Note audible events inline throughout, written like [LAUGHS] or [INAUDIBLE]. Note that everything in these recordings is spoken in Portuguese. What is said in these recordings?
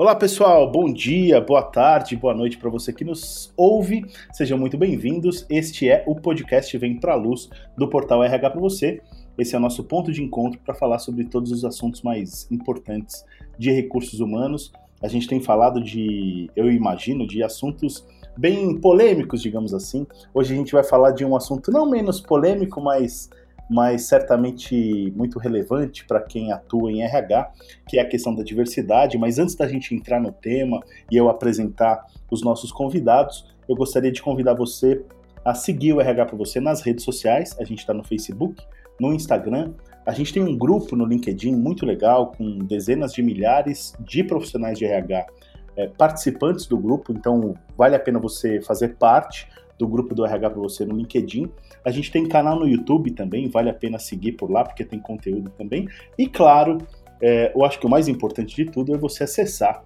Olá pessoal, bom dia, boa tarde, boa noite para você que nos ouve. Sejam muito bem-vindos. Este é o podcast Vem Pra Luz do portal RH para você. Esse é o nosso ponto de encontro para falar sobre todos os assuntos mais importantes de recursos humanos. A gente tem falado de, eu imagino, de assuntos bem polêmicos, digamos assim. Hoje a gente vai falar de um assunto não menos polêmico, mas mas certamente muito relevante para quem atua em RH, que é a questão da diversidade. Mas antes da gente entrar no tema e eu apresentar os nossos convidados, eu gostaria de convidar você a seguir o RH para você nas redes sociais. A gente está no Facebook, no Instagram. A gente tem um grupo no LinkedIn muito legal, com dezenas de milhares de profissionais de RH é, participantes do grupo, então vale a pena você fazer parte do grupo do RH para você no LinkedIn. A gente tem canal no YouTube também, vale a pena seguir por lá, porque tem conteúdo também. E claro, é, eu acho que o mais importante de tudo é você acessar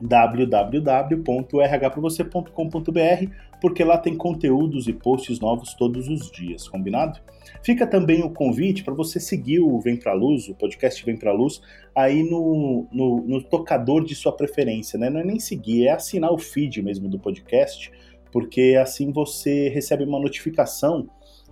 www.rhpravocê.com.br, porque lá tem conteúdos e posts novos todos os dias, combinado? Fica também o convite para você seguir o Vem Pra Luz, o podcast Vem Pra Luz, aí no, no, no tocador de sua preferência, né? Não é nem seguir, é assinar o feed mesmo do podcast, porque assim você recebe uma notificação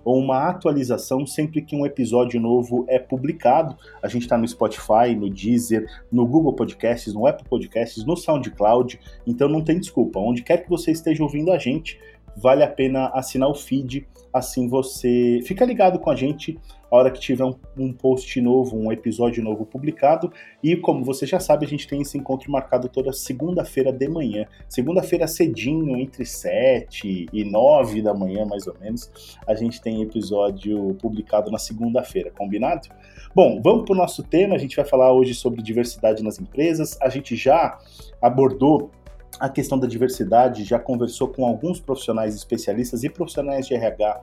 ou uma atualização sempre que um episódio novo é publicado. A gente está no Spotify, no Deezer, no Google Podcasts, no Apple Podcasts, no SoundCloud, então não tem desculpa. Onde quer que você esteja ouvindo a gente, vale a pena assinar o feed, assim você fica ligado com a gente a hora que tiver um, um, post novo, um episódio novo publicado. E como você já sabe, a gente tem esse encontro marcado toda segunda-feira de manhã. Segunda-feira cedinho, entre 7 e 9 da manhã, mais ou menos, a gente tem episódio publicado na segunda-feira, combinado? Bom, vamos para o nosso tema. A gente vai falar hoje sobre diversidade nas empresas. A gente já abordou a questão da diversidade, já conversou com alguns profissionais especialistas e profissionais de RH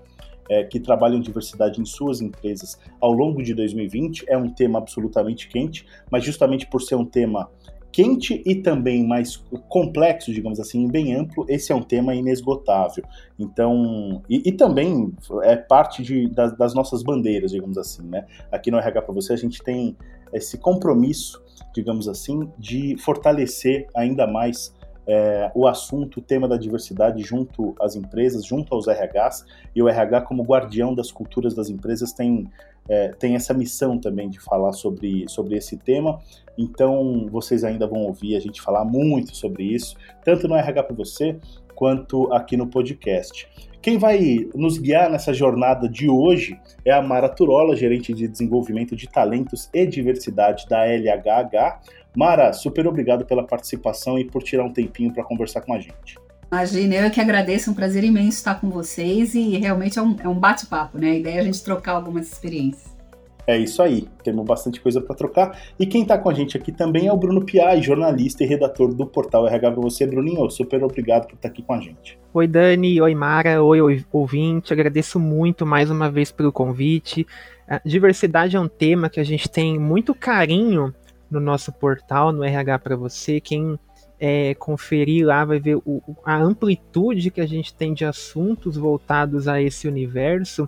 é, que trabalham diversidade em suas empresas ao longo de 2020. É um tema absolutamente quente, mas justamente por ser um tema quente e também mais complexo, digamos assim, bem amplo, esse é um tema inesgotável. Então, e, e também é parte de, das, das, nossas bandeiras, digamos assim, né? Aqui no RH para você a gente tem esse compromisso, digamos assim, de fortalecer ainda mais é, o assunto, o tema da diversidade junto às empresas, junto aos RHs, e o RH, como guardião das culturas das empresas, tem, é, tem essa missão também de falar sobre, sobre esse tema. Então, vocês ainda vão ouvir a gente falar muito sobre isso, tanto no RH para você, quanto aqui no podcast. Quem vai nos guiar nessa jornada de hoje é a Mara Turola, gerente de desenvolvimento de talentos e diversidade da LHH. Mara, super obrigado pela participação e por tirar um tempinho para conversar com a gente. Imagina, eu que agradeço, é um prazer imenso estar com vocês e realmente é um, é um bate-papo, né? A ideia é a gente trocar algumas experiências. É isso aí, temos bastante coisa para trocar. E quem está com a gente aqui também é o Bruno Piai, jornalista e redator do portal RH para você. Bruninho, super obrigado por estar tá aqui com a gente. Oi, Dani, oi, Mara, oi, ouvinte. Agradeço muito mais uma vez pelo convite. A diversidade é um tema que a gente tem muito carinho no nosso portal, no RH para você. Quem é, conferir lá vai ver o, a amplitude que a gente tem de assuntos voltados a esse universo.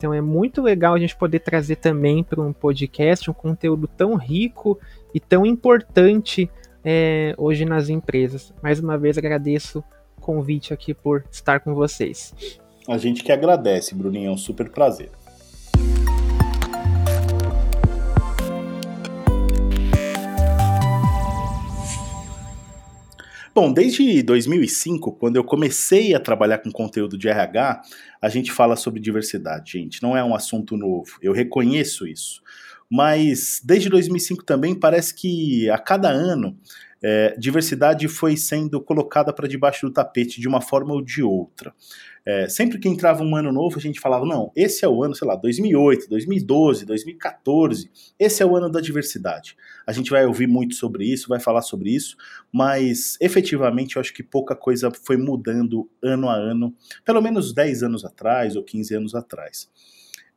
Então é muito legal a gente poder trazer também para um podcast um conteúdo tão rico e tão importante é, hoje nas empresas. Mais uma vez agradeço o convite aqui por estar com vocês. A gente que agradece, Bruninho, é um super prazer. Bom, desde 2005, quando eu comecei a trabalhar com conteúdo de RH, a gente fala sobre diversidade, gente. Não é um assunto novo. Eu reconheço isso. Mas desde 2005 também parece que a cada ano é, diversidade foi sendo colocada para debaixo do tapete de uma forma ou de outra. É, sempre que entrava um ano novo, a gente falava: não, esse é o ano, sei lá, 2008, 2012, 2014, esse é o ano da diversidade. A gente vai ouvir muito sobre isso, vai falar sobre isso, mas efetivamente eu acho que pouca coisa foi mudando ano a ano, pelo menos 10 anos atrás ou 15 anos atrás.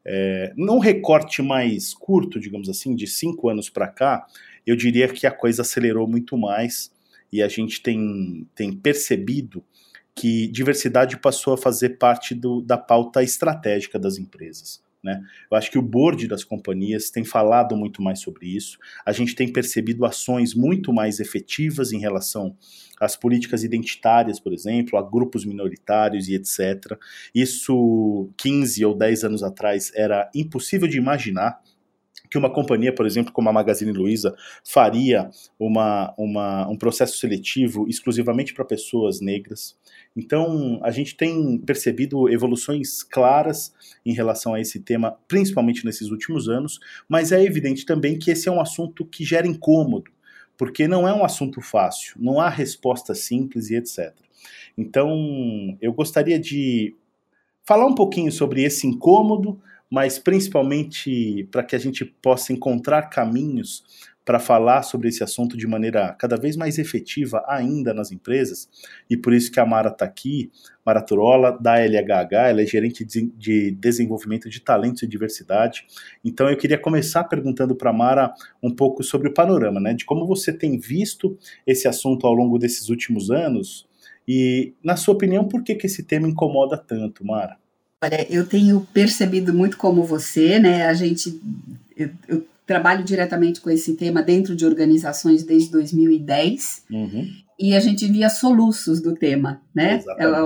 É, num recorte mais curto, digamos assim, de 5 anos para cá, eu diria que a coisa acelerou muito mais e a gente tem, tem percebido que diversidade passou a fazer parte do, da pauta estratégica das empresas. Né? Eu acho que o board das companhias tem falado muito mais sobre isso. A gente tem percebido ações muito mais efetivas em relação às políticas identitárias, por exemplo, a grupos minoritários e etc. Isso 15 ou 10 anos atrás era impossível de imaginar que uma companhia, por exemplo, como a Magazine Luiza, faria uma, uma, um processo seletivo exclusivamente para pessoas negras. Então, a gente tem percebido evoluções claras em relação a esse tema, principalmente nesses últimos anos, mas é evidente também que esse é um assunto que gera incômodo, porque não é um assunto fácil, não há resposta simples e etc. Então, eu gostaria de falar um pouquinho sobre esse incômodo, mas principalmente para que a gente possa encontrar caminhos para falar sobre esse assunto de maneira cada vez mais efetiva ainda nas empresas, e por isso que a Mara está aqui, Mara Turola, da LHH, ela é gerente de desenvolvimento de talentos e diversidade. Então eu queria começar perguntando para a Mara um pouco sobre o panorama, né, de como você tem visto esse assunto ao longo desses últimos anos, e na sua opinião, por que, que esse tema incomoda tanto, Mara? Olha, eu tenho percebido muito como você, né? A gente, eu, eu trabalho diretamente com esse tema dentro de organizações desde 2010. Uhum. E a gente via soluços do tema, né?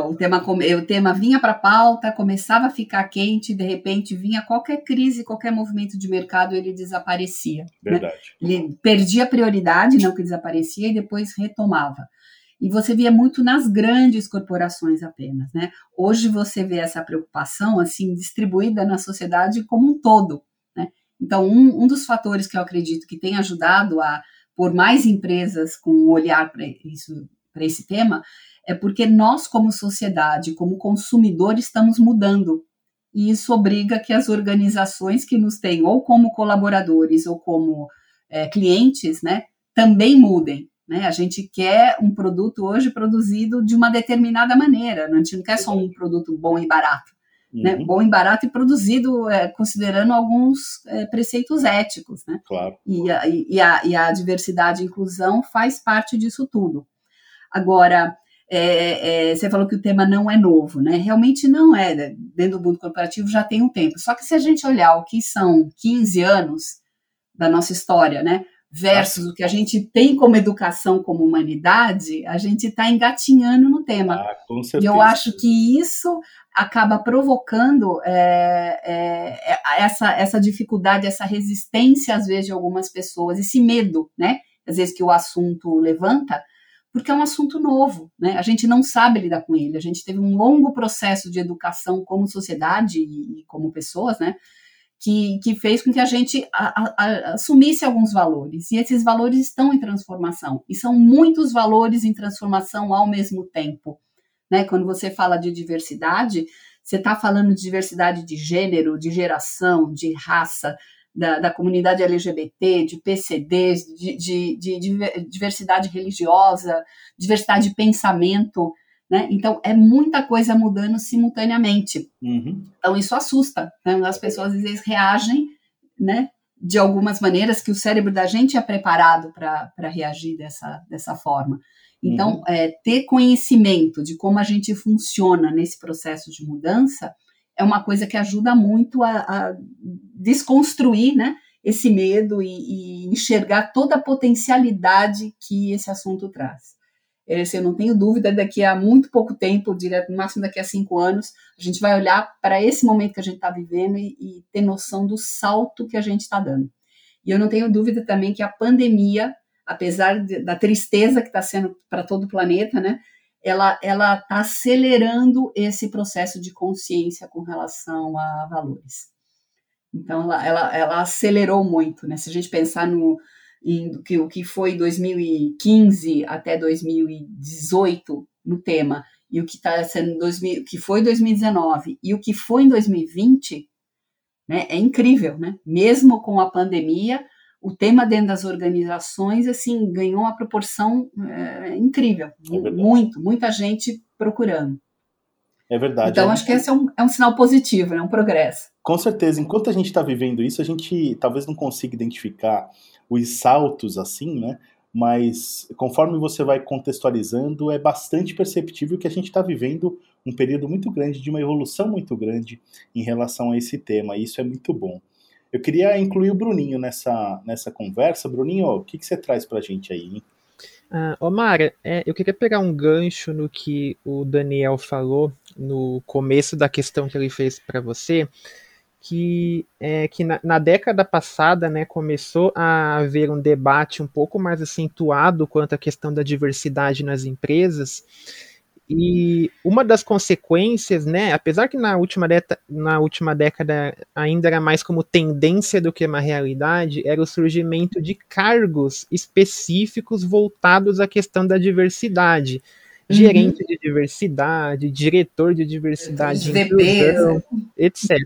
O tema, o tema vinha para a pauta, começava a ficar quente, de repente vinha qualquer crise, qualquer movimento de mercado, ele desaparecia. Né? Verdade. Né? Ele perdia prioridade, não que desaparecia, e depois retomava. E você via muito nas grandes corporações apenas, né? Hoje você vê essa preocupação assim distribuída na sociedade como um todo. Então, um, um dos fatores que eu acredito que tem ajudado a por mais empresas com um olhar para isso para esse tema é porque nós como sociedade, como consumidor, estamos mudando e isso obriga que as organizações que nos têm ou como colaboradores ou como é, clientes, né, também mudem. Né? A gente quer um produto hoje produzido de uma determinada maneira, a gente não quer só um produto bom e barato. Né, uhum. Né, bom e barato e produzido é, considerando alguns é, preceitos éticos, né? Claro. E a, e, a, e a diversidade e inclusão faz parte disso tudo. Agora, é, é, você falou que o tema não é novo, né? Realmente não é. Né? Dentro do mundo corporativo já tem um tempo. Só que se a gente olhar o que são 15 anos da nossa história, né? Versus o que a gente tem como educação como humanidade, a gente está engatinhando no tema. Ah, e eu acho que isso acaba provocando é, é, é, essa, essa dificuldade, essa resistência, às vezes, de algumas pessoas, esse medo, né? Às vezes que o assunto levanta, porque é um assunto novo, né? A gente não sabe lidar com ele. A gente teve um longo processo de educação como sociedade e, e como pessoas, né? Que, que fez com que a gente a, a, assumisse alguns valores. E esses valores estão em transformação. E são muitos valores em transformação ao mesmo tempo. Né? Quando você fala de diversidade, você está falando de diversidade de gênero, de geração, de raça, da, da comunidade LGBT, de PCDs, de, de, de, de diversidade religiosa, diversidade de pensamento. Né? Então, é muita coisa mudando simultaneamente. Uhum. Então, isso assusta. Né? As pessoas, às vezes, reagem né, de algumas maneiras que o cérebro da gente é preparado para reagir dessa, dessa forma. Então, uhum. é, ter conhecimento de como a gente funciona nesse processo de mudança é uma coisa que ajuda muito a, a desconstruir né, esse medo e, e enxergar toda a potencialidade que esse assunto traz. Esse, eu não tenho dúvida, daqui a muito pouco tempo, direto, no máximo daqui a cinco anos, a gente vai olhar para esse momento que a gente está vivendo e, e ter noção do salto que a gente está dando. E eu não tenho dúvida também que a pandemia, apesar de, da tristeza que está sendo para todo o planeta, né, ela ela está acelerando esse processo de consciência com relação a valores. Então, ela, ela, ela acelerou muito, né? Se a gente pensar no, que, o que foi 2015 até 2018 no tema e o que está sendo 2000, que foi 2019 e o que foi em 2020, né, é incrível, né? Mesmo com a pandemia, o tema dentro das organizações assim ganhou uma proporção é, incrível, é muito, muita gente procurando. É verdade. Então, é acho que esse é um, é um sinal positivo, né? um progresso. Com certeza. Enquanto a gente está vivendo isso, a gente talvez não consiga identificar os saltos assim, né? mas conforme você vai contextualizando, é bastante perceptível que a gente está vivendo um período muito grande, de uma evolução muito grande em relação a esse tema, e isso é muito bom. Eu queria incluir o Bruninho nessa, nessa conversa. Bruninho, o que, que você traz para a gente aí? Hein? Uh, Omar, é, eu queria pegar um gancho no que o Daniel falou no começo da questão que ele fez para você, que é que na, na, década passada, né, começou a haver um debate um pouco mais acentuado quanto à questão da diversidade nas empresas. E uma das consequências, né, apesar que na última, na última década ainda era mais como tendência do que uma realidade, era o surgimento de cargos específicos voltados à questão da diversidade. Uhum. Gerente de diversidade, diretor de diversidade, inclusão, etc.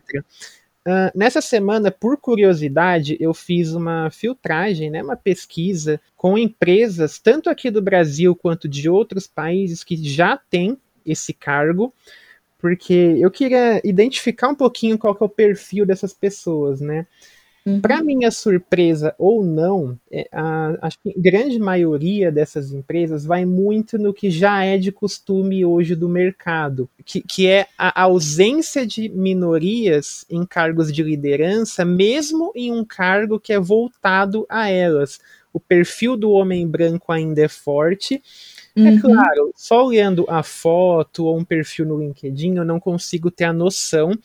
Uh, nessa semana, por curiosidade, eu fiz uma filtragem, né, uma pesquisa com empresas, tanto aqui do Brasil quanto de outros países que já têm esse cargo, porque eu queria identificar um pouquinho qual é o perfil dessas pessoas, né? Uhum. Para minha surpresa ou não, é, a, acho que a grande maioria dessas empresas vai muito no que já é de costume hoje do mercado, que, que é a ausência de minorias em cargos de liderança, mesmo em um cargo que é voltado a elas. O perfil do homem branco ainda é forte. É uhum. É claro, só olhando a foto ou um perfil no LinkedIn, eu não consigo ter a noção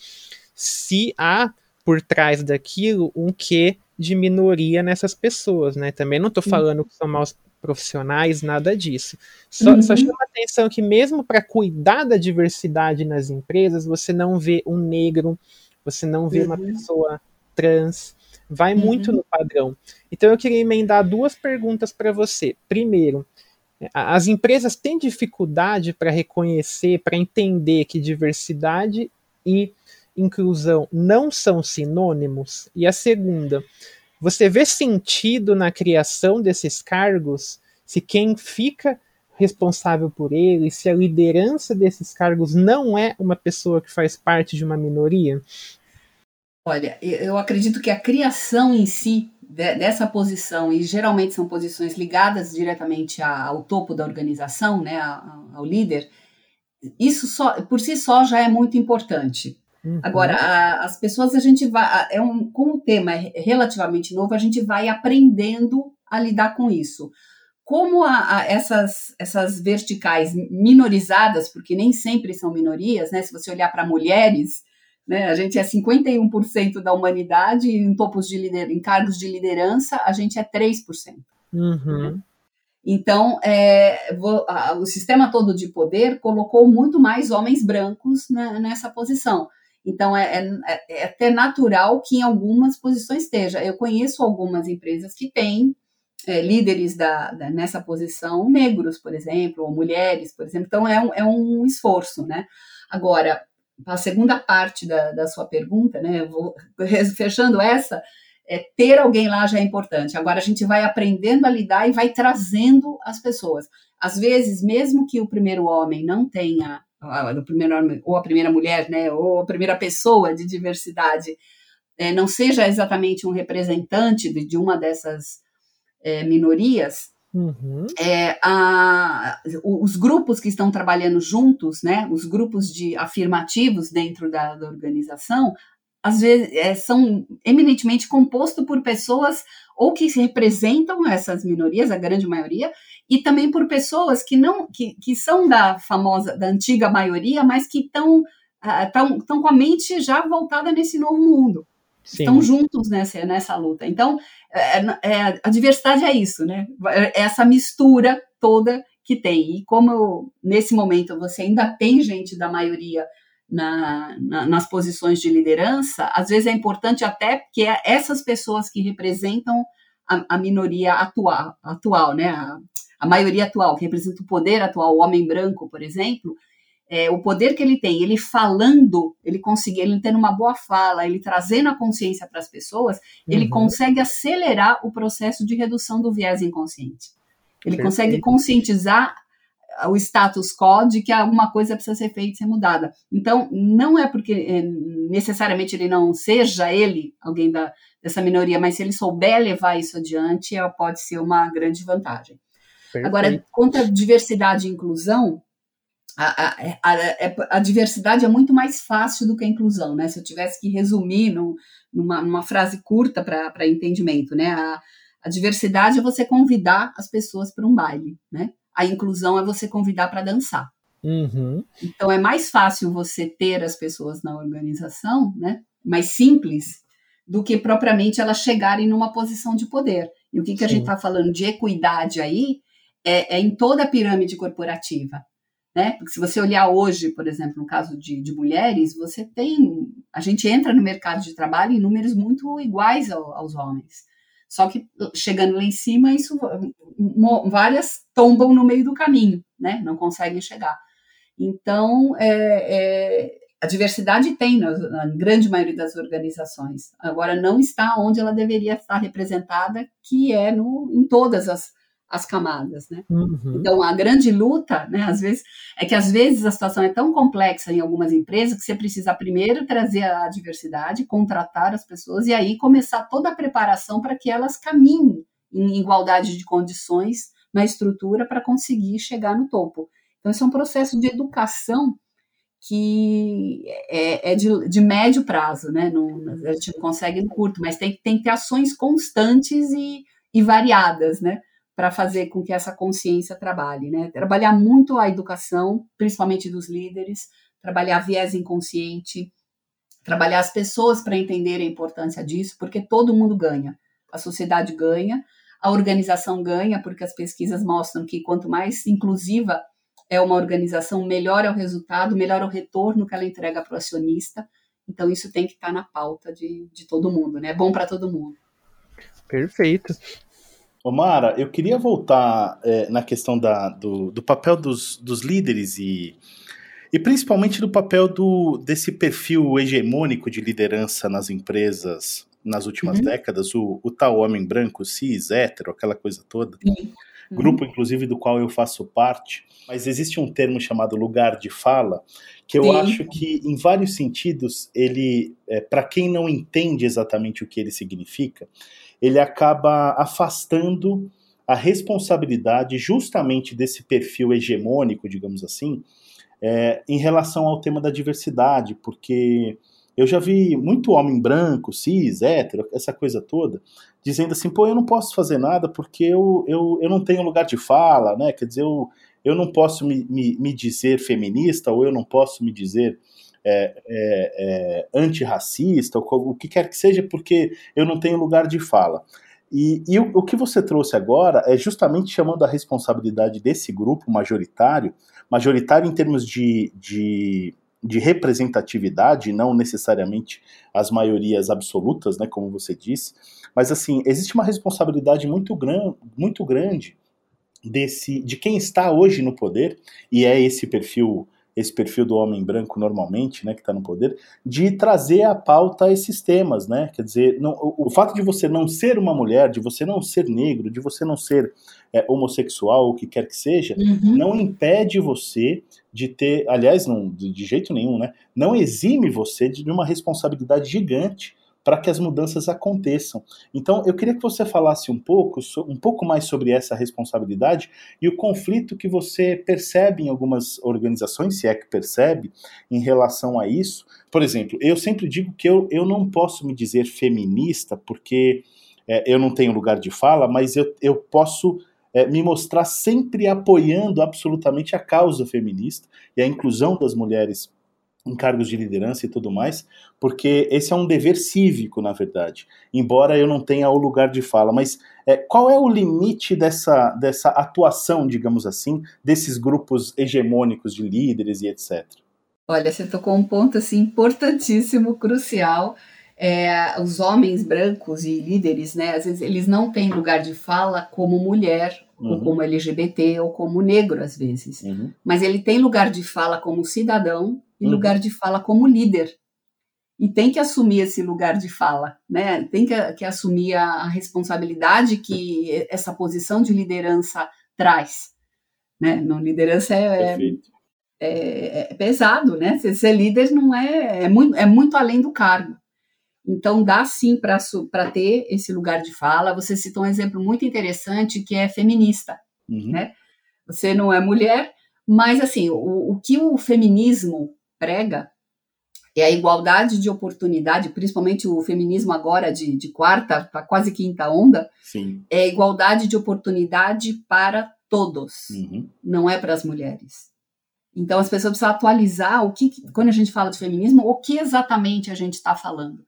se há por trás daquilo um quê de minoria nessas pessoas, né? Também não estou falando que são maus profissionais, nada disso. Só, uhum. só chama atenção que mesmo para cuidar da diversidade nas empresas, você não vê um negro, você não vê uhum. uma pessoa trans, vai uhum. muito no padrão. Então eu queria emendar duas perguntas para você. Primeiro, as empresas têm dificuldade para reconhecer, para entender que diversidade e inclusão não são sinônimos? E a segunda, você vê sentido na criação desses cargos se quem fica responsável por eles, se a liderança desses cargos não é uma pessoa que faz parte de uma minoria? Olha, eu acredito que a criação em si dessa posição, e geralmente são posições ligadas diretamente ao topo da organização, né, ao líder, isso só, por si só já é muito importante. Uhum. Agora, a, as pessoas, a gente vai. É um, como o tema é relativamente novo, a gente vai aprendendo a lidar com isso. Como a, a, essas, essas verticais minorizadas, porque nem sempre são minorias, né? Se você olhar para mulheres, né, a gente é 51% da humanidade e em topos de lider, em cargos de liderança, a gente é 3%. Uhum. Né? Então, é, vou, a, o sistema todo de poder colocou muito mais homens brancos né, nessa posição. Então, é, é, é, até natural que em algumas posições esteja. Eu conheço algumas empresas que têm é, líderes da, da, nessa posição negros, por exemplo, ou mulheres, por exemplo. Então, é um, é um esforço, né? Agora, a segunda parte da, da sua pergunta, né? Vou [LAUGHS] fechando essa, é, ter alguém lá já é importante. Agora a gente vai aprendendo a lidar e vai trazendo as pessoas. Às vezes, mesmo que o primeiro homem não tenha do primeiro ou a primeira mulher, né, ou a primeira pessoa de diversidade, é, não seja exatamente um representante de, de uma dessas é, minorias, uhum. é, a, os grupos que estão trabalhando juntos, né, os grupos de afirmativos dentro da, da organização, às vezes é, são eminentemente compostos por pessoas ou que representam essas minorias, a grande maioria, e também por pessoas que não que, que são da famosa, da antiga maioria, mas que estão estão uh, com a mente já voltada nesse novo mundo. Sim. Estão juntos nessa, nessa luta. Então, é, é, a diversidade é isso, né? É essa mistura toda que tem. E como nesse momento você ainda tem gente da maioria na, na, nas posições de liderança, às vezes é importante até que essas pessoas que representam a, a minoria atual, atual né? A, a maioria atual, que representa o poder atual, o homem branco, por exemplo, é, o poder que ele tem, ele falando, ele conseguir, ele tendo uma boa fala, ele trazendo a consciência para as pessoas, uhum. ele consegue acelerar o processo de redução do viés inconsciente. Ele Perfeito. consegue conscientizar o status quo de que alguma coisa precisa ser feita e ser mudada. Então, não é porque é, necessariamente ele não seja ele, alguém da, dessa minoria, mas se ele souber levar isso adiante, é, pode ser uma grande vantagem. Perfeito. Agora, quanto à diversidade e inclusão, a, a, a, a, diversidade é muito mais fácil do que a inclusão, né? Se eu tivesse que resumir no, numa, numa, frase curta para entendimento, né? A, a diversidade é você convidar as pessoas para um baile, né? A inclusão é você convidar para dançar. Uhum. Então é mais fácil você ter as pessoas na organização, né? Mais simples do que propriamente elas chegarem numa posição de poder. E o que, que a gente está falando de equidade aí é, é em toda a pirâmide corporativa né? Porque se você olhar hoje, por exemplo, no caso de, de, mulheres, você tem. A gente entra no mercado de trabalho em números muito iguais ao, aos homens. Só que chegando lá em cima, isso várias tombam no meio do caminho, né? Não conseguem chegar. Então, é, é, a diversidade tem na, na, grande maioria das organizações. Agora, não está onde ela deveria estar representada, que é no, em todas as, as camadas, né? Uhum. Então a grande luta, né, às vezes é que às vezes a situação é tão complexa em algumas empresas que você precisa primeiro trazer a diversidade, contratar as pessoas e aí começar toda a preparação para que elas caminhem em igualdade de condições na estrutura para conseguir chegar no topo. Então esse é um processo de educação que é, é de, de, médio prazo, né? Não, a gente não consegue no curto, mas tem, tem que ter ações constantes e, e variadas, né? Para fazer com que essa consciência trabalhe, né? Trabalhar muito a educação, principalmente dos líderes, trabalhar viés inconsciente, trabalhar as pessoas para entenderem a importância disso, porque todo mundo ganha. A sociedade ganha, a organização ganha, porque as pesquisas mostram que quanto mais inclusiva é uma organização, melhor é o resultado, melhor é o retorno que ela entrega para o acionista. Então, isso tem que estar tá na pauta de, de todo mundo, né? É bom para todo mundo. Perfeito. Omara, eu queria voltar é, na questão da, do, do papel dos, dos líderes e, e principalmente do papel do, desse perfil hegemônico de liderança nas empresas nas últimas uhum. décadas, o, o, tal homem branco, cis, hétero, aquela coisa toda. Uhum. Grupo, inclusive, do qual eu faço parte. Mas existe um termo chamado lugar de fala, que eu Sim. acho que, em vários sentidos, ele, é, para quem não entende exatamente o que ele significa, ele acaba afastando a responsabilidade justamente desse perfil hegemônico, digamos assim, é, em relação ao tema da diversidade, porque eu já vi muito homem branco, cis, hétero, essa coisa toda, dizendo assim, pô, eu não posso fazer nada porque eu, eu, eu não tenho lugar de fala, né? Quer dizer, eu, eu não posso me, me, me dizer feminista ou eu não posso me dizer é, é, é, antirracista, ou o que quer que seja, porque eu não tenho lugar de fala. E, e o, o, que você trouxe agora é justamente chamando a responsabilidade desse grupo majoritário, majoritário em termos de, de, de representatividade, não necessariamente as maiorias absolutas, né, como você disse, mas assim, existe uma responsabilidade muito, gran, muito grande desse de quem está hoje no poder, e é esse perfil esse perfil do homem branco normalmente, né, que está no poder, de trazer à pauta esses temas, né? Quer dizer, não, o, o, fato de você não ser uma mulher, de você não ser negro, de você não ser é, homossexual, o que quer que seja, uhum. não impede você de ter, aliás, não, de, de jeito nenhum, né? Não exime você de uma responsabilidade gigante para que as mudanças aconteçam. Então, eu queria que você falasse um pouco, um pouco mais sobre essa responsabilidade e o conflito que você percebe em algumas organizações, se é que percebe, em relação a isso. Por exemplo, eu sempre digo que eu, eu não posso me dizer feminista porque é, eu não tenho lugar de fala, mas eu, eu posso é, me mostrar sempre apoiando absolutamente a causa feminista e a inclusão das mulheres em cargos de liderança e tudo mais, porque esse é um dever cívico, na verdade, embora eu não tenha o lugar de fala. Mas é, qual é o limite dessa, dessa atuação, digamos assim, desses grupos hegemônicos de líderes e etc? Olha, você tocou um ponto assim importantíssimo, crucial. É, os homens brancos e líderes, né, às vezes eles não têm lugar de fala como mulher, uhum. ou como LGBT, ou como negro, às vezes. Uhum. Mas ele tem lugar de fala como cidadão e uhum. lugar de fala como líder. E tem que assumir esse lugar de fala, né? Tem que, que assumir a, a responsabilidade que essa posição de liderança traz. né? Não, liderança é, é, é, pesado, né? Ser, ser líder não é, é muito, é muito além do cargo. Então, dá sim para ter esse lugar de fala. Você citou um exemplo muito interessante que é feminista, uhum. né? Você não é mulher, mas assim, o, o que o feminismo prega é a igualdade de oportunidade, principalmente o feminismo agora de, de quarta para quase quinta onda, Sim. é a igualdade de oportunidade para todos, uhum. não é para as mulheres. Então as pessoas precisam atualizar o que, quando a gente fala de feminismo, o que exatamente a gente está falando.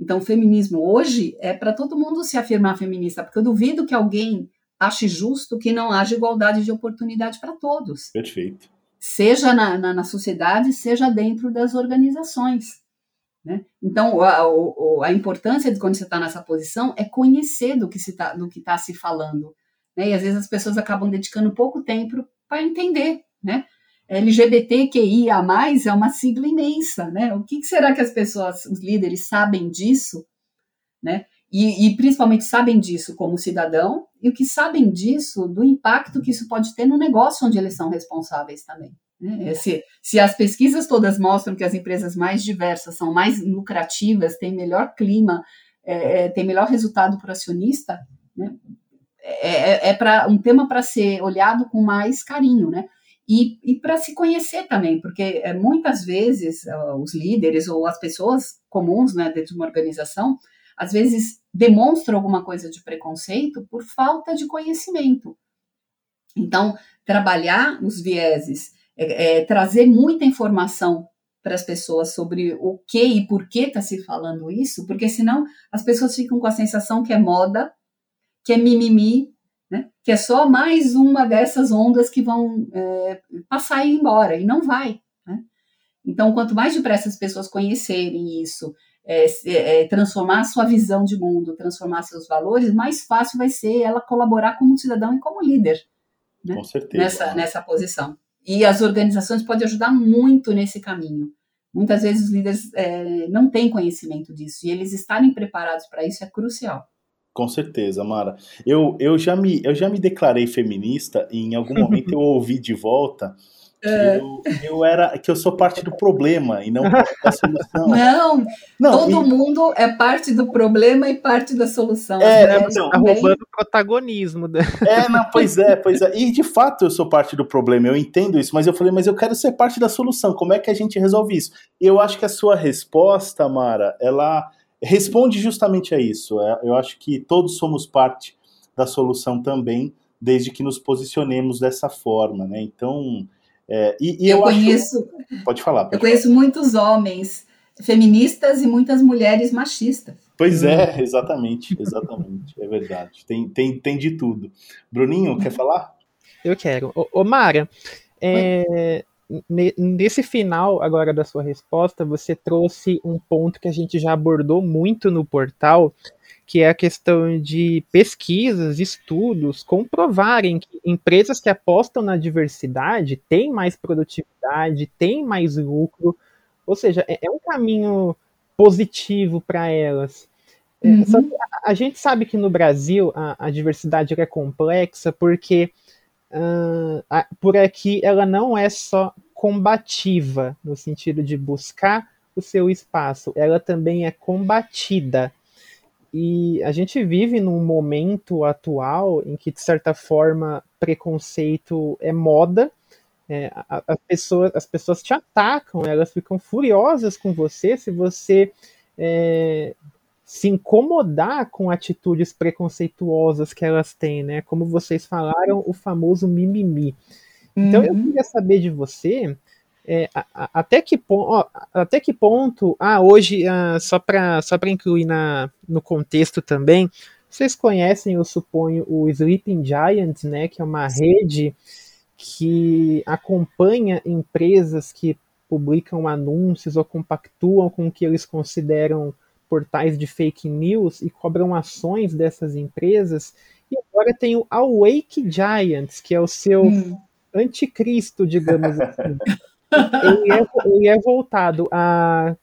Então o feminismo hoje é para todo mundo se afirmar feminista, porque eu duvido que alguém ache justo que não haja igualdade de oportunidade para todos. Perfeito seja na, na, na sociedade, seja dentro das organizações. Né? Então, a, a, importância de quando você está nessa posição é conhecer do que se está tá se falando. Né? E às vezes as pessoas acabam dedicando pouco tempo para entender. Né? LGBTQIA, é uma sigla imensa. Né? O que, que será que as pessoas, os líderes, sabem disso? Né? E, e, principalmente sabem disso como cidadão e o que sabem disso do impacto que isso pode ter no negócio onde eles são responsáveis também. Né? Se, se as pesquisas todas mostram que as empresas mais diversas são mais lucrativas, têm melhor clima, é, é, têm melhor resultado para o acionista, né? é, é, é para um tema para ser olhado com mais carinho, né? E, e para se conhecer também, porque é, muitas vezes os líderes ou as pessoas comuns né, dentro de uma organização às vezes demonstra alguma coisa de preconceito por falta de conhecimento. Então, trabalhar os vieses, é, é, trazer muita informação para as pessoas sobre o que e por que está se falando isso, porque senão as pessoas ficam com a sensação que é moda, que é mimimi, né? que é só mais uma dessas ondas que vão é, passar e ir embora, e não vai. Né? Então, quanto mais depressa as pessoas conhecerem isso, é, é, transformar a sua visão de mundo, transformar seus valores, mais fácil vai ser ela colaborar como cidadão e como líder. Né? Com certeza. Nessa, nessa posição. E as organizações podem ajudar muito nesse caminho. Muitas vezes os líderes é, não têm conhecimento disso e eles estarem preparados para isso é crucial. Com certeza, Mara. Eu, eu, já me, eu já me declarei feminista e em algum momento eu [LAUGHS] ouvi de volta é. Eu, eu, era que eu sou parte do problema e não da solução. [LAUGHS] Não, não todo e... mundo é parte do problema e parte da solução. É, né? não, tá roubando o protagonismo. É, não, pois é, pois é. E de fato eu sou parte do problema, eu entendo isso, mas eu falei, mas eu quero ser parte da solução. Como é que a gente resolve isso? E eu acho que a sua resposta, Mara, ela responde justamente a isso. É, eu acho que todos somos parte da solução também, desde que nos posicionemos dessa forma, né? Então, é, e, e eu, eu, conheço. Acho... Pode falar. Pode eu falar. conheço muitos homens feministas e muitas mulheres machistas. Pois é, hum. exatamente, exatamente, é verdade. Tem, tem, tem de tudo. Bruninho, quer falar? Eu quero. Ô, ô Mara, é, nesse final agora da sua resposta, você trouxe um ponto que a gente já abordou muito no portal, que é a questão de pesquisas, estudos, comprovarem que empresas que apostam na diversidade têm mais produtividade, têm mais lucro, ou seja, é, é um caminho positivo para elas. É, uhum. a, a, gente sabe que no Brasil a, a diversidade é complexa porque uh, a, por aqui ela não é só combativa, no sentido de buscar o seu espaço, ela também é combatida. E a gente vive num momento atual em que, de certa forma, preconceito é moda. É, as, pessoas, as pessoas te atacam, elas ficam furiosas com você se você é, se incomodar com atitudes preconceituosas que elas têm, né? Como vocês falaram, o famoso mimimi. Então, eu uhum. queria saber de você é, até, que, ó, até que ponto, ah, hoje, ah, só para só incluir na, no contexto também, vocês conhecem, eu suponho, o Sleeping Giant, né, que é uma rede que acompanha empresas que publicam anúncios ou compactuam com o que eles consideram portais de fake news e cobram ações dessas empresas. E agora tem o Awake Giants, que é o seu hum. anticristo, digamos assim. [LAUGHS] ele, é, ele é voltado a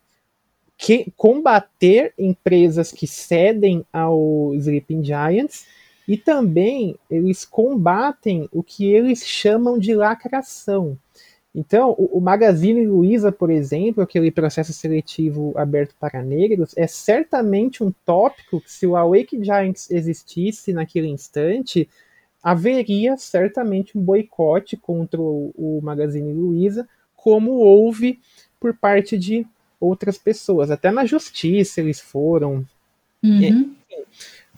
que, combater empresas que cedem ao Sleeping Giants E também eles combatem o que eles chamam de lacração. Então, o, o Magazine Luiza, por exemplo, aquele processo seletivo aberto para negros, é certamente um tópico que, se o Awake Giants existisse naquele instante, haveria certamente um boicote contra o, o Magazine Luiza, como houve por parte de outras pessoas. Até na justiça eles foram. Uhum. É,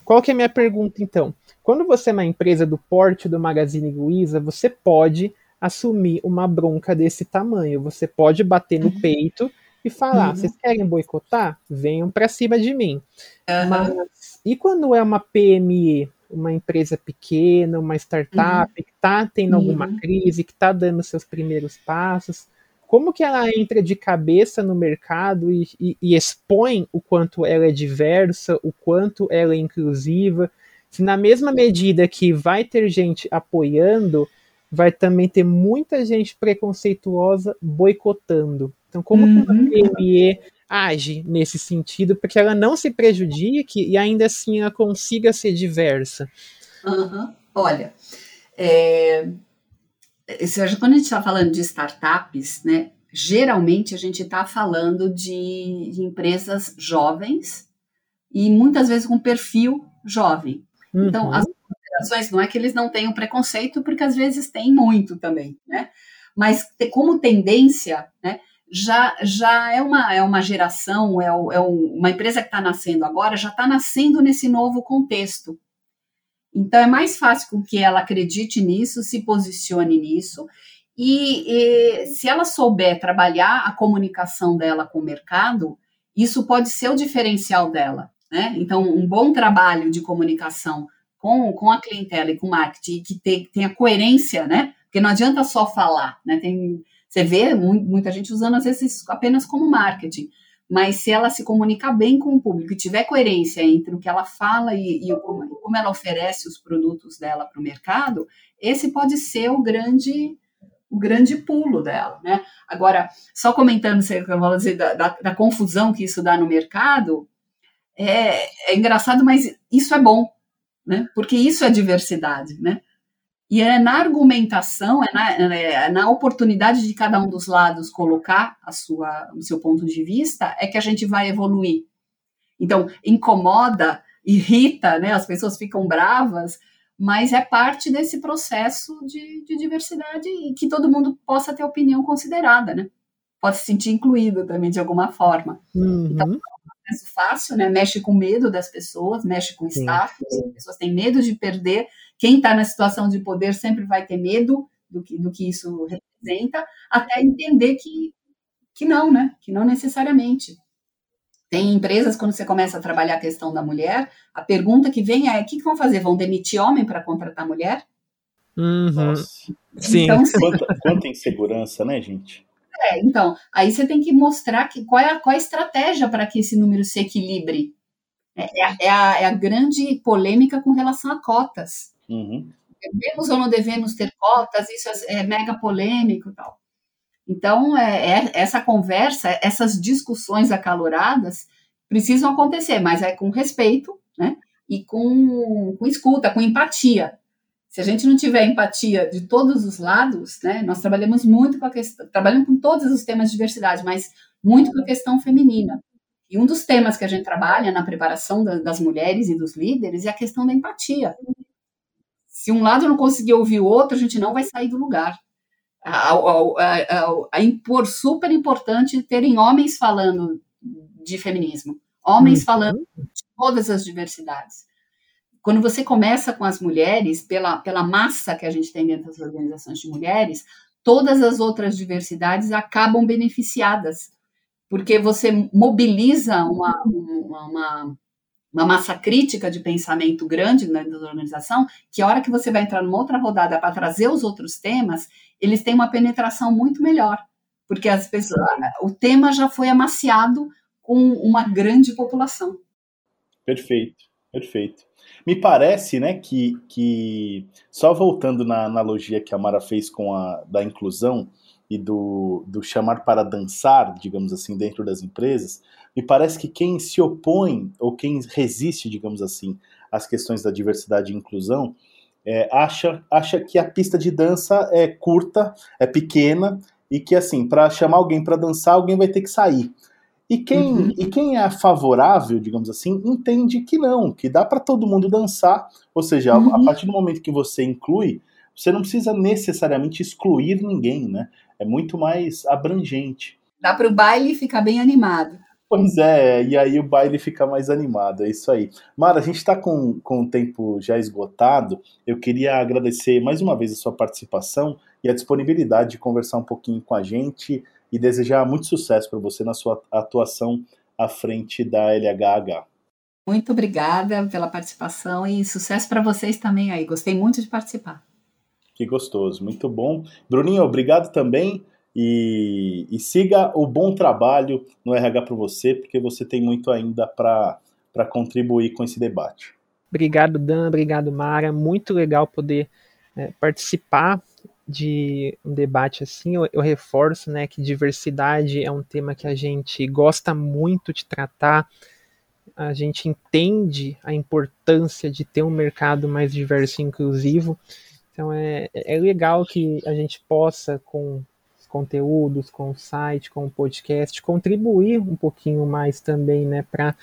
qual que é a minha pergunta, então? Quando você é uma empresa do porte do Magazine Luiza, você pode assumir uma bronca desse tamanho. Você pode bater no uhum. peito e falar: uhum. vocês querem boicotar? Venham para cima de mim. Uhum. Mas e quando é uma PME, uma empresa pequena, uma startup uhum. que está tendo alguma uhum. crise, que está dando seus primeiros passos? Como que ela entra de cabeça no mercado e, e, e expõe o quanto ela é diversa, o quanto ela é inclusiva? Se na mesma medida que vai ter gente apoiando, vai também ter muita gente preconceituosa boicotando. Então, como uhum. que uma uhum. PME age nesse sentido para que ela não se prejudique e ainda assim ela consiga ser diversa? Uhum. Olha, é, seja, quando a gente está falando de startups, né, geralmente a gente está falando de, de, empresas jovens e muitas vezes com perfil jovem. Então, uhum. Então, as considerações, não é que eles não tenham preconceito, porque às vezes tem muito também, né? Mas como tendência, né? Já, já é, uma, é uma geração, é, é uma empresa que está nascendo agora, já está nascendo nesse novo contexto. Então é mais fácil com que ela acredite nisso, se posicione nisso, e, e se ela souber trabalhar a comunicação dela com o mercado, isso pode ser o diferencial dela. Né? Então, um bom trabalho de comunicação com, com a clientela e com o marketing, que tem, tenha coerência, né? Porque não adianta só falar, né? Tem, você vê muita gente usando, às vezes, apenas como marketing. Mas se ela se comunicar bem com o público e tiver coerência entre o que ela fala e, e como, ela oferece os produtos dela para o mercado, esse pode ser o grande o grande pulo dela, né? Agora, só comentando você, dizer, da, da, da confusão que isso dá no mercado, é, é engraçado, mas isso é bom, né? Porque isso é diversidade, né? E é na argumentação, é na, é na, oportunidade de cada um dos lados colocar a sua, o seu ponto de vista, é que a gente vai evoluir. Então, incomoda, irrita, né? As pessoas ficam bravas, mas é parte desse processo de, de diversidade e que todo mundo possa ter opinião considerada, né? Pode se sentir incluído também de alguma forma. Uhum. Então, processo fácil, né? Mexe com medo das pessoas, mexe com status, as pessoas têm medo de perder. Quem está na situação de poder sempre vai ter medo do que, do que isso representa, até entender que, que não, né? Que não necessariamente. Tem empresas, quando você começa a trabalhar a questão da mulher, a pergunta que vem é: o que, que vão fazer? Vão demitir homem para contratar mulher? Uhum. Sim. Então, quanta, quanta insegurança, né, gente? É, então, aí você tem que mostrar que, qual, é a, qual é a estratégia para que esse número se equilibre. É, é, a, é, a, é, a, grande polêmica com relação a cotas. Uhum. Devemos ou não devemos ter cotas? Isso é, é mega polêmico e tal. Então, é, é, essa conversa, essas discussões acaloradas precisam acontecer, mas é com respeito, né? E com, com escuta, com empatia. Se a gente não tiver empatia de todos os lados, né, nós trabalhamos muito com a questão, trabalhamos com todos os temas de diversidade, mas muito com a questão feminina. E um dos temas que a gente trabalha na preparação da, das mulheres e dos líderes é a questão da empatia. Se um lado não conseguir ouvir o outro, a gente não vai sair do lugar. A, a, a, a impor, super importante terem homens falando de feminismo, homens uhum. falando de todas as diversidades. Quando você começa com as mulheres, pela, pela massa que a gente tem dentro das organizações de mulheres, todas as outras diversidades acabam beneficiadas, porque você mobiliza uma, uma, uma massa crítica de pensamento grande dentro da organização, que a hora que você vai entrar numa outra rodada para trazer os outros temas, eles têm uma penetração muito melhor, porque as pessoas, o tema já foi amaciado com uma grande população. Perfeito, perfeito. Me parece, né, que, que só voltando na analogia que a Mara fez com a da inclusão e do, do chamar para dançar, digamos assim, dentro das empresas, me parece que quem se opõe ou quem resiste, digamos assim, as questões da diversidade e inclusão, é, acha, acha que a pista de dança é curta, é pequena e que assim, para chamar alguém para dançar, alguém vai ter que sair. E quem, uhum. e quem é favorável, digamos assim, entende que não, que dá para todo mundo dançar. Ou seja, uhum. a partir do momento que você inclui, você não precisa necessariamente excluir ninguém, né? É muito mais abrangente. Dá para o baile ficar bem animado. Pois é, e aí o baile fica mais animado, é isso aí. Mara, a gente está com, com o tempo já esgotado. Eu queria agradecer mais uma vez a sua participação e a disponibilidade de conversar um pouquinho com a gente e desejar muito sucesso para você na sua atuação à frente da LHH. Muito obrigada pela participação e sucesso para vocês também aí. Gostei muito de participar. Que gostoso, muito bom. Bruninho, obrigado também. E, e siga o bom trabalho no RH para você, porque você tem muito ainda para contribuir com esse debate. Obrigado, Dan. Obrigado, Mara. Muito legal poder é, participar de um debate assim, eu, eu, reforço né, que diversidade é um tema que a gente gosta muito de tratar, a gente entende a importância de ter um mercado mais diverso e inclusivo, então é, é legal que a gente possa, com conteúdos, com o site, com o podcast, contribuir um pouquinho mais também né, para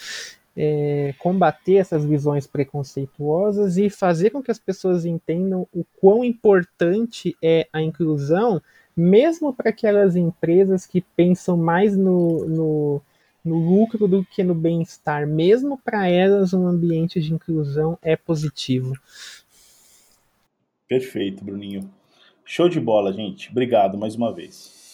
é, combater essas visões preconceituosas e fazer com que as pessoas entendam o quão importante é a inclusão, mesmo para aquelas empresas que pensam mais no, no, no lucro do que no bem-estar. Mesmo para elas, um ambiente de inclusão é positivo. Perfeito, Bruninho. Show de bola, gente. Obrigado mais uma vez.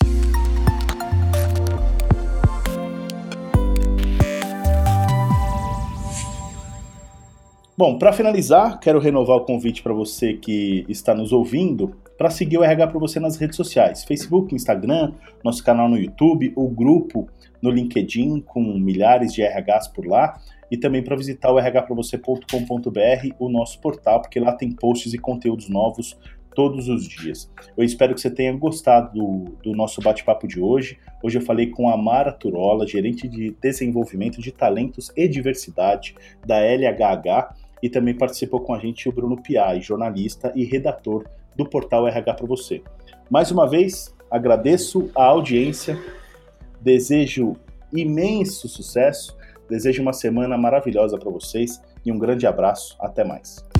Bom, para finalizar, quero renovar o convite para você que está nos ouvindo para seguir o RH para você nas redes sociais: Facebook, Instagram, nosso canal no YouTube, o grupo no LinkedIn com milhares de RHs por lá e também para visitar o rhpravocê.com.br, o nosso portal, porque lá tem posts e conteúdos novos todos os dias. Eu espero que você tenha gostado do, do nosso bate-papo de hoje. Hoje eu falei com a Mara Turola, gerente de desenvolvimento de talentos e diversidade da LHH e também participou com a gente o Bruno Piai, jornalista e redator do portal RH para você. Mais uma vez, agradeço a audiência, desejo imenso sucesso, desejo uma semana maravilhosa para vocês e um grande abraço. Até mais.